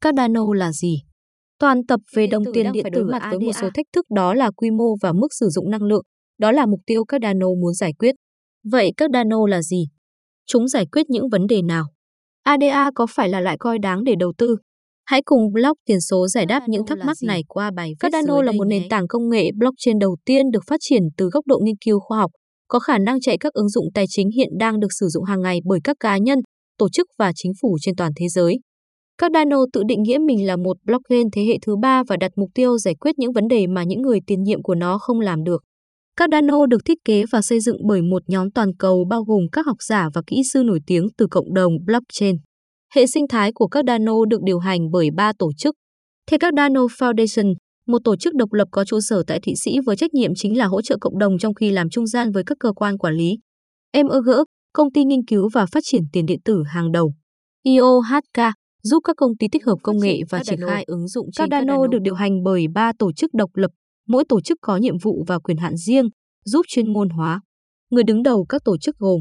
Cardano là gì? Toàn tập về đồng tiền điện tử mặt với một số thách thức đó là quy mô và mức sử dụng năng lượng. Đó là mục tiêu Cardano muốn giải quyết. Vậy Cardano là gì? Chúng giải quyết những vấn đề nào? ADA có phải là loại coi đáng để đầu tư? Hãy cùng blog tiền số giải đáp những thắc mắc này qua bài viết Cardano là một nền tảng công nghệ blockchain đầu tiên được phát triển từ góc độ nghiên cứu khoa học, có khả năng chạy các ứng dụng tài chính hiện đang được sử dụng hàng ngày bởi các cá nhân, tổ chức và chính phủ trên toàn thế giới. Cardano tự định nghĩa mình là một blockchain thế hệ thứ ba và đặt mục tiêu giải quyết những vấn đề mà những người tiền nhiệm của nó không làm được. Cardano được thiết kế và xây dựng bởi một nhóm toàn cầu bao gồm các học giả và kỹ sư nổi tiếng từ cộng đồng blockchain. Hệ sinh thái của Cardano được điều hành bởi ba tổ chức. Theo Cardano Foundation, một tổ chức độc lập có trụ sở tại Thụy Sĩ với trách nhiệm chính là hỗ trợ cộng đồng trong khi làm trung gian với các cơ quan quản lý. MEG, công ty nghiên cứu và phát triển tiền điện tử hàng đầu. IOHK, giúp các công ty tích hợp công nghệ và triển khai ứng dụng Cardano, Cardano được điều hành bởi ba tổ chức độc lập, mỗi tổ chức có nhiệm vụ và quyền hạn riêng, giúp chuyên môn hóa. Người đứng đầu các tổ chức gồm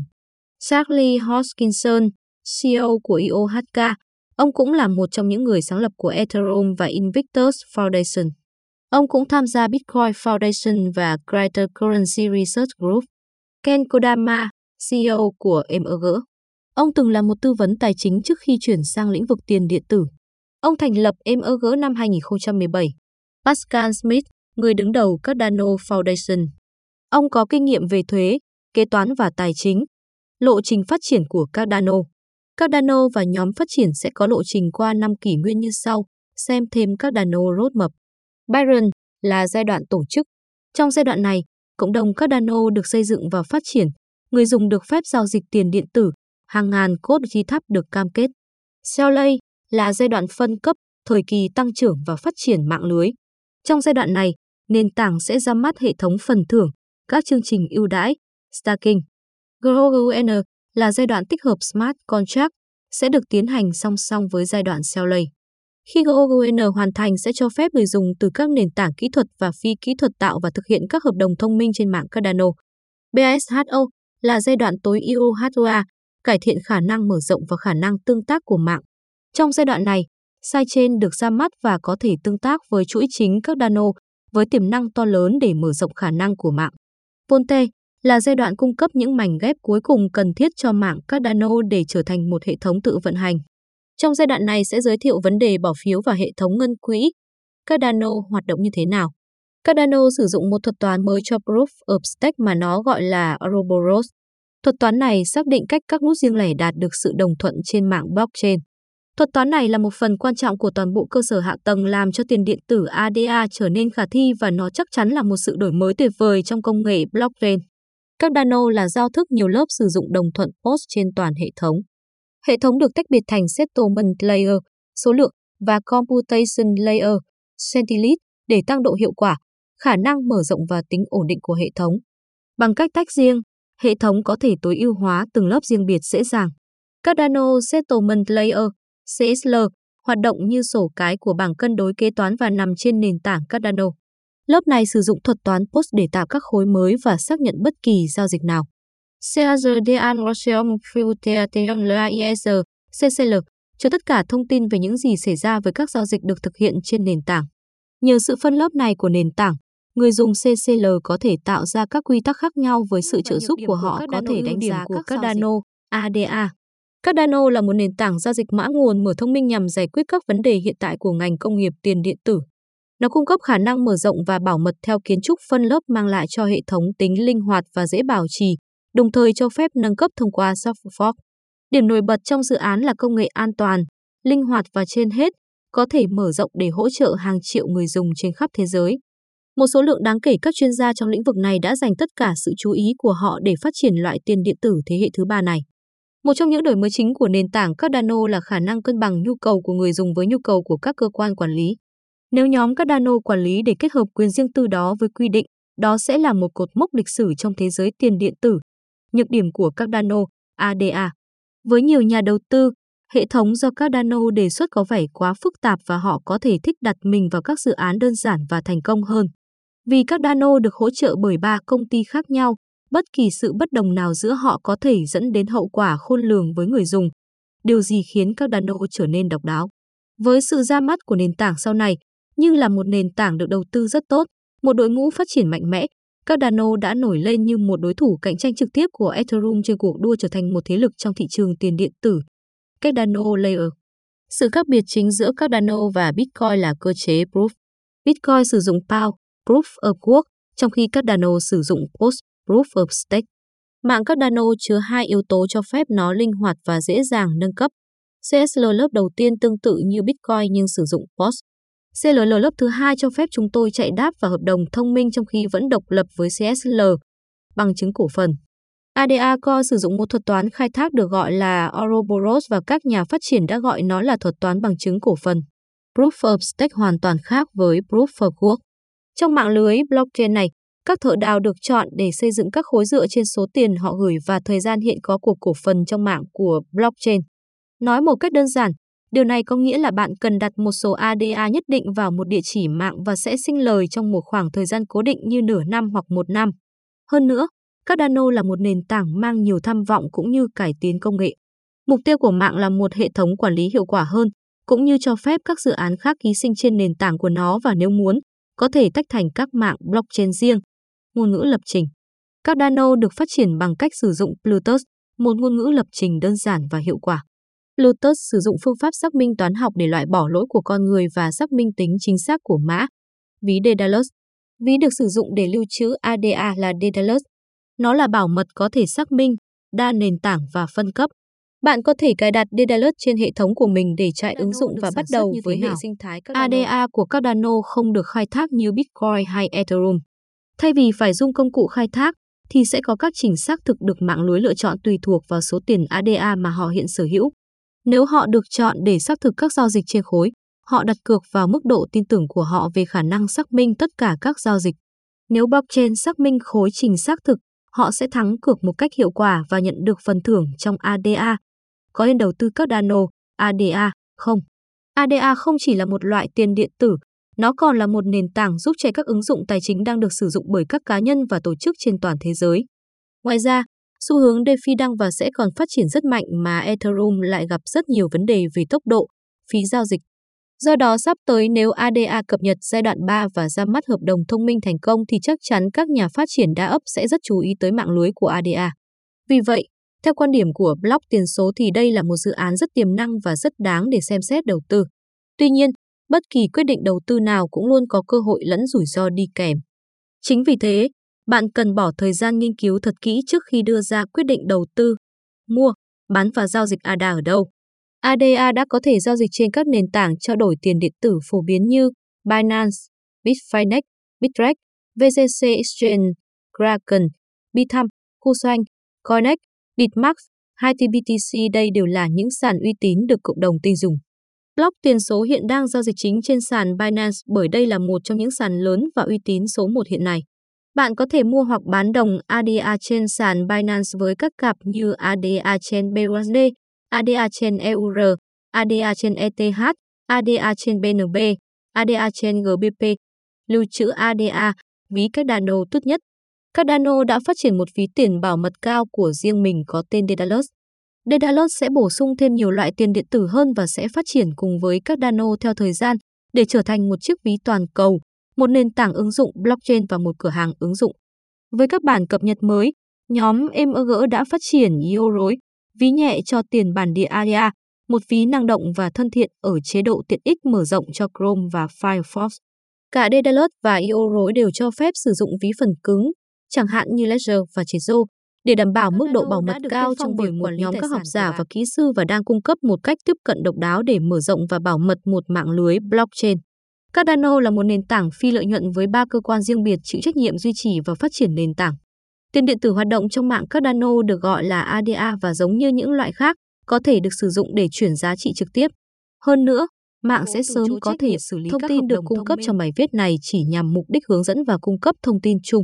Charlie Hoskinson, CEO của IOHK. Ông cũng là một trong những người sáng lập của Ethereum và Invictus Foundation. Ông cũng tham gia Bitcoin Foundation và Cryptocurrency Research Group. Ken Kodama, CEO của MEG. Ông từng là một tư vấn tài chính trước khi chuyển sang lĩnh vực tiền điện tử. Ông thành lập MEG năm 2017. Pascal Smith, người đứng đầu Cardano Foundation. Ông có kinh nghiệm về thuế, kế toán và tài chính. Lộ trình phát triển của Cardano. Cardano và nhóm phát triển sẽ có lộ trình qua năm kỷ nguyên như sau, xem thêm Cardano Roadmap. Byron là giai đoạn tổ chức. Trong giai đoạn này, cộng đồng Cardano được xây dựng và phát triển. Người dùng được phép giao dịch tiền điện tử, hàng ngàn cốt ghi thắp được cam kết. Cellay là giai đoạn phân cấp, thời kỳ tăng trưởng và phát triển mạng lưới. Trong giai đoạn này, nền tảng sẽ ra mắt hệ thống phần thưởng, các chương trình ưu đãi, staking. GoGN là giai đoạn tích hợp smart contract sẽ được tiến hành song song với giai đoạn Cellay. Khi GoGN hoàn thành sẽ cho phép người dùng từ các nền tảng kỹ thuật và phi kỹ thuật tạo và thực hiện các hợp đồng thông minh trên mạng Cardano. BSHO là giai đoạn tối ưu hardware, cải thiện khả năng mở rộng và khả năng tương tác của mạng. Trong giai đoạn này, sidechain được ra mắt và có thể tương tác với chuỗi chính Cardano với tiềm năng to lớn để mở rộng khả năng của mạng. Ponte là giai đoạn cung cấp những mảnh ghép cuối cùng cần thiết cho mạng Cardano để trở thành một hệ thống tự vận hành. Trong giai đoạn này sẽ giới thiệu vấn đề bỏ phiếu và hệ thống ngân quỹ. Cardano hoạt động như thế nào? Cardano sử dụng một thuật toán mới cho Proof of Stake mà nó gọi là Ouroboros. Thuật toán này xác định cách các nút riêng lẻ đạt được sự đồng thuận trên mạng blockchain. Thuật toán này là một phần quan trọng của toàn bộ cơ sở hạ tầng làm cho tiền điện tử ADA trở nên khả thi và nó chắc chắn là một sự đổi mới tuyệt vời trong công nghệ blockchain. Cardano là giao thức nhiều lớp sử dụng đồng thuận POS trên toàn hệ thống. Hệ thống được tách biệt thành Settlement Layer, số lượng và Computation Layer, centilit để tăng độ hiệu quả, khả năng mở rộng và tính ổn định của hệ thống. Bằng cách tách riêng, hệ thống có thể tối ưu hóa từng lớp riêng biệt dễ dàng. Cardano Settlement Layer, CSL, hoạt động như sổ cái của bảng cân đối kế toán và nằm trên nền tảng Cardano. Lớp này sử dụng thuật toán Post để tạo các khối mới và xác nhận bất kỳ giao dịch nào. CCL cho tất cả thông tin về những gì xảy ra với các giao dịch được thực hiện trên nền tảng. Nhờ sự phân lớp này của nền tảng, người dùng CCL có thể tạo ra các quy tắc khác nhau với sự trợ giúp của họ có thể đánh giá của Cardano, ADA. Cardano là một nền tảng giao dịch mã nguồn mở thông minh nhằm giải quyết các vấn đề hiện tại của ngành công nghiệp tiền điện tử. Nó cung cấp khả năng mở rộng và bảo mật theo kiến trúc phân lớp mang lại cho hệ thống tính linh hoạt và dễ bảo trì, đồng thời cho phép nâng cấp thông qua soft fork. Điểm nổi bật trong dự án là công nghệ an toàn, linh hoạt và trên hết, có thể mở rộng để hỗ trợ hàng triệu người dùng trên khắp thế giới. Một số lượng đáng kể các chuyên gia trong lĩnh vực này đã dành tất cả sự chú ý của họ để phát triển loại tiền điện tử thế hệ thứ ba này. Một trong những đổi mới chính của nền tảng Cardano là khả năng cân bằng nhu cầu của người dùng với nhu cầu của các cơ quan quản lý. Nếu nhóm Cardano quản lý để kết hợp quyền riêng tư đó với quy định, đó sẽ là một cột mốc lịch sử trong thế giới tiền điện tử. Nhược điểm của Cardano, ADA. Với nhiều nhà đầu tư, hệ thống do Cardano đề xuất có vẻ quá phức tạp và họ có thể thích đặt mình vào các dự án đơn giản và thành công hơn. Vì các Dano được hỗ trợ bởi ba công ty khác nhau, bất kỳ sự bất đồng nào giữa họ có thể dẫn đến hậu quả khôn lường với người dùng. Điều gì khiến các Dano trở nên độc đáo? Với sự ra mắt của nền tảng sau này, như là một nền tảng được đầu tư rất tốt, một đội ngũ phát triển mạnh mẽ, các Dano đã nổi lên như một đối thủ cạnh tranh trực tiếp của Ethereum trên cuộc đua trở thành một thế lực trong thị trường tiền điện tử. Các Dano Layer Sự khác biệt chính giữa các Dano và Bitcoin là cơ chế Proof. Bitcoin sử dụng POW, Proof of Work, trong khi Cardano sử dụng Post Proof of Stake. Mạng Cardano chứa hai yếu tố cho phép nó linh hoạt và dễ dàng nâng cấp. CSL lớp đầu tiên tương tự như Bitcoin nhưng sử dụng POS. CLL lớp thứ hai cho phép chúng tôi chạy đáp vào hợp đồng thông minh trong khi vẫn độc lập với CSL, bằng chứng cổ phần. ADA Core sử dụng một thuật toán khai thác được gọi là Ouroboros và các nhà phát triển đã gọi nó là thuật toán bằng chứng cổ phần. Proof of Stake hoàn toàn khác với Proof of Work. Trong mạng lưới blockchain này, các thợ đào được chọn để xây dựng các khối dựa trên số tiền họ gửi và thời gian hiện có của cổ phần trong mạng của blockchain. Nói một cách đơn giản, điều này có nghĩa là bạn cần đặt một số ADA nhất định vào một địa chỉ mạng và sẽ sinh lời trong một khoảng thời gian cố định như nửa năm hoặc một năm. Hơn nữa, Cardano là một nền tảng mang nhiều tham vọng cũng như cải tiến công nghệ. Mục tiêu của mạng là một hệ thống quản lý hiệu quả hơn, cũng như cho phép các dự án khác ký sinh trên nền tảng của nó và nếu muốn, có thể tách thành các mạng blockchain riêng. Ngôn ngữ lập trình Cardano được phát triển bằng cách sử dụng Plutus, một ngôn ngữ lập trình đơn giản và hiệu quả. Plutus sử dụng phương pháp xác minh toán học để loại bỏ lỗi của con người và xác minh tính chính xác của mã. Ví Daedalus Ví được sử dụng để lưu trữ ADA là Daedalus. Nó là bảo mật có thể xác minh, đa nền tảng và phân cấp. Bạn có thể cài đặt Daedalus trên hệ thống của mình để chạy ứng dụng và bắt đầu với hệ sinh thái ADA của Cardano không được khai thác như Bitcoin hay Ethereum. Thay vì phải dùng công cụ khai thác, thì sẽ có các chỉnh xác thực được mạng lưới lựa chọn tùy thuộc vào số tiền ADA mà họ hiện sở hữu. Nếu họ được chọn để xác thực các giao dịch trên khối, họ đặt cược vào mức độ tin tưởng của họ về khả năng xác minh tất cả các giao dịch. Nếu blockchain xác minh khối trình xác thực, họ sẽ thắng cược một cách hiệu quả và nhận được phần thưởng trong ADA. Có nên đầu tư các Dano, ADA, không? ADA không chỉ là một loại tiền điện tử, nó còn là một nền tảng giúp chạy các ứng dụng tài chính đang được sử dụng bởi các cá nhân và tổ chức trên toàn thế giới. Ngoài ra, xu hướng DeFi đang và sẽ còn phát triển rất mạnh mà Ethereum lại gặp rất nhiều vấn đề về tốc độ, phí giao dịch. Do đó sắp tới nếu ADA cập nhật giai đoạn 3 và ra mắt hợp đồng thông minh thành công thì chắc chắn các nhà phát triển đa ấp sẽ rất chú ý tới mạng lưới của ADA. Vì vậy, theo quan điểm của Block tiền số thì đây là một dự án rất tiềm năng và rất đáng để xem xét đầu tư. Tuy nhiên, bất kỳ quyết định đầu tư nào cũng luôn có cơ hội lẫn rủi ro đi kèm. Chính vì thế, bạn cần bỏ thời gian nghiên cứu thật kỹ trước khi đưa ra quyết định đầu tư, mua, bán và giao dịch ADA ở đâu. ADA đã có thể giao dịch trên các nền tảng trao đổi tiền điện tử phổ biến như Binance, Bitfinex, Bitrex, VCC Exchange, Kraken, Bithumb, Kucoin, Coinex, Bitmax, 2TBTC đây đều là những sàn uy tín được cộng đồng tin dùng. Block tiền số hiện đang giao dịch chính trên sàn Binance bởi đây là một trong những sàn lớn và uy tín số 1 hiện nay. Bạn có thể mua hoặc bán đồng ADA trên sàn Binance với các cặp như ADA trên BUSD, ADA trên EUR, ADA trên ETH, ADA trên BNB, ADA trên GBP. Lưu trữ ADA, ví các đầu tốt nhất. Cardano đã phát triển một ví tiền bảo mật cao của riêng mình có tên Dedalus. Dedalus sẽ bổ sung thêm nhiều loại tiền điện tử hơn và sẽ phát triển cùng với Cardano theo thời gian để trở thành một chiếc ví toàn cầu, một nền tảng ứng dụng blockchain và một cửa hàng ứng dụng. Với các bản cập nhật mới, nhóm MEG đã phát triển Yoroi, ví nhẹ cho tiền bản địa ARIA, một ví năng động và thân thiện ở chế độ tiện ích mở rộng cho Chrome và Firefox. Cả Dedalus và Yoroi đều cho phép sử dụng ví phần cứng, chẳng hạn như Ledger và Trezor, để đảm bảo mức độ bảo mật cao trong bởi một nhóm các học giả và kỹ sư và đang cung cấp một cách tiếp cận độc đáo để mở rộng và bảo mật một mạng lưới blockchain. Cardano là một nền tảng phi lợi nhuận với ba cơ quan riêng biệt chịu trách nhiệm duy trì và phát triển nền tảng. Tiền điện tử hoạt động trong mạng Cardano được gọi là ADA và giống như những loại khác, có thể được sử dụng để chuyển giá trị trực tiếp. Hơn nữa, mạng sẽ sớm có thể xử lý thông tin được cung cấp trong bài viết này chỉ nhằm mục đích hướng dẫn và cung cấp thông tin chung.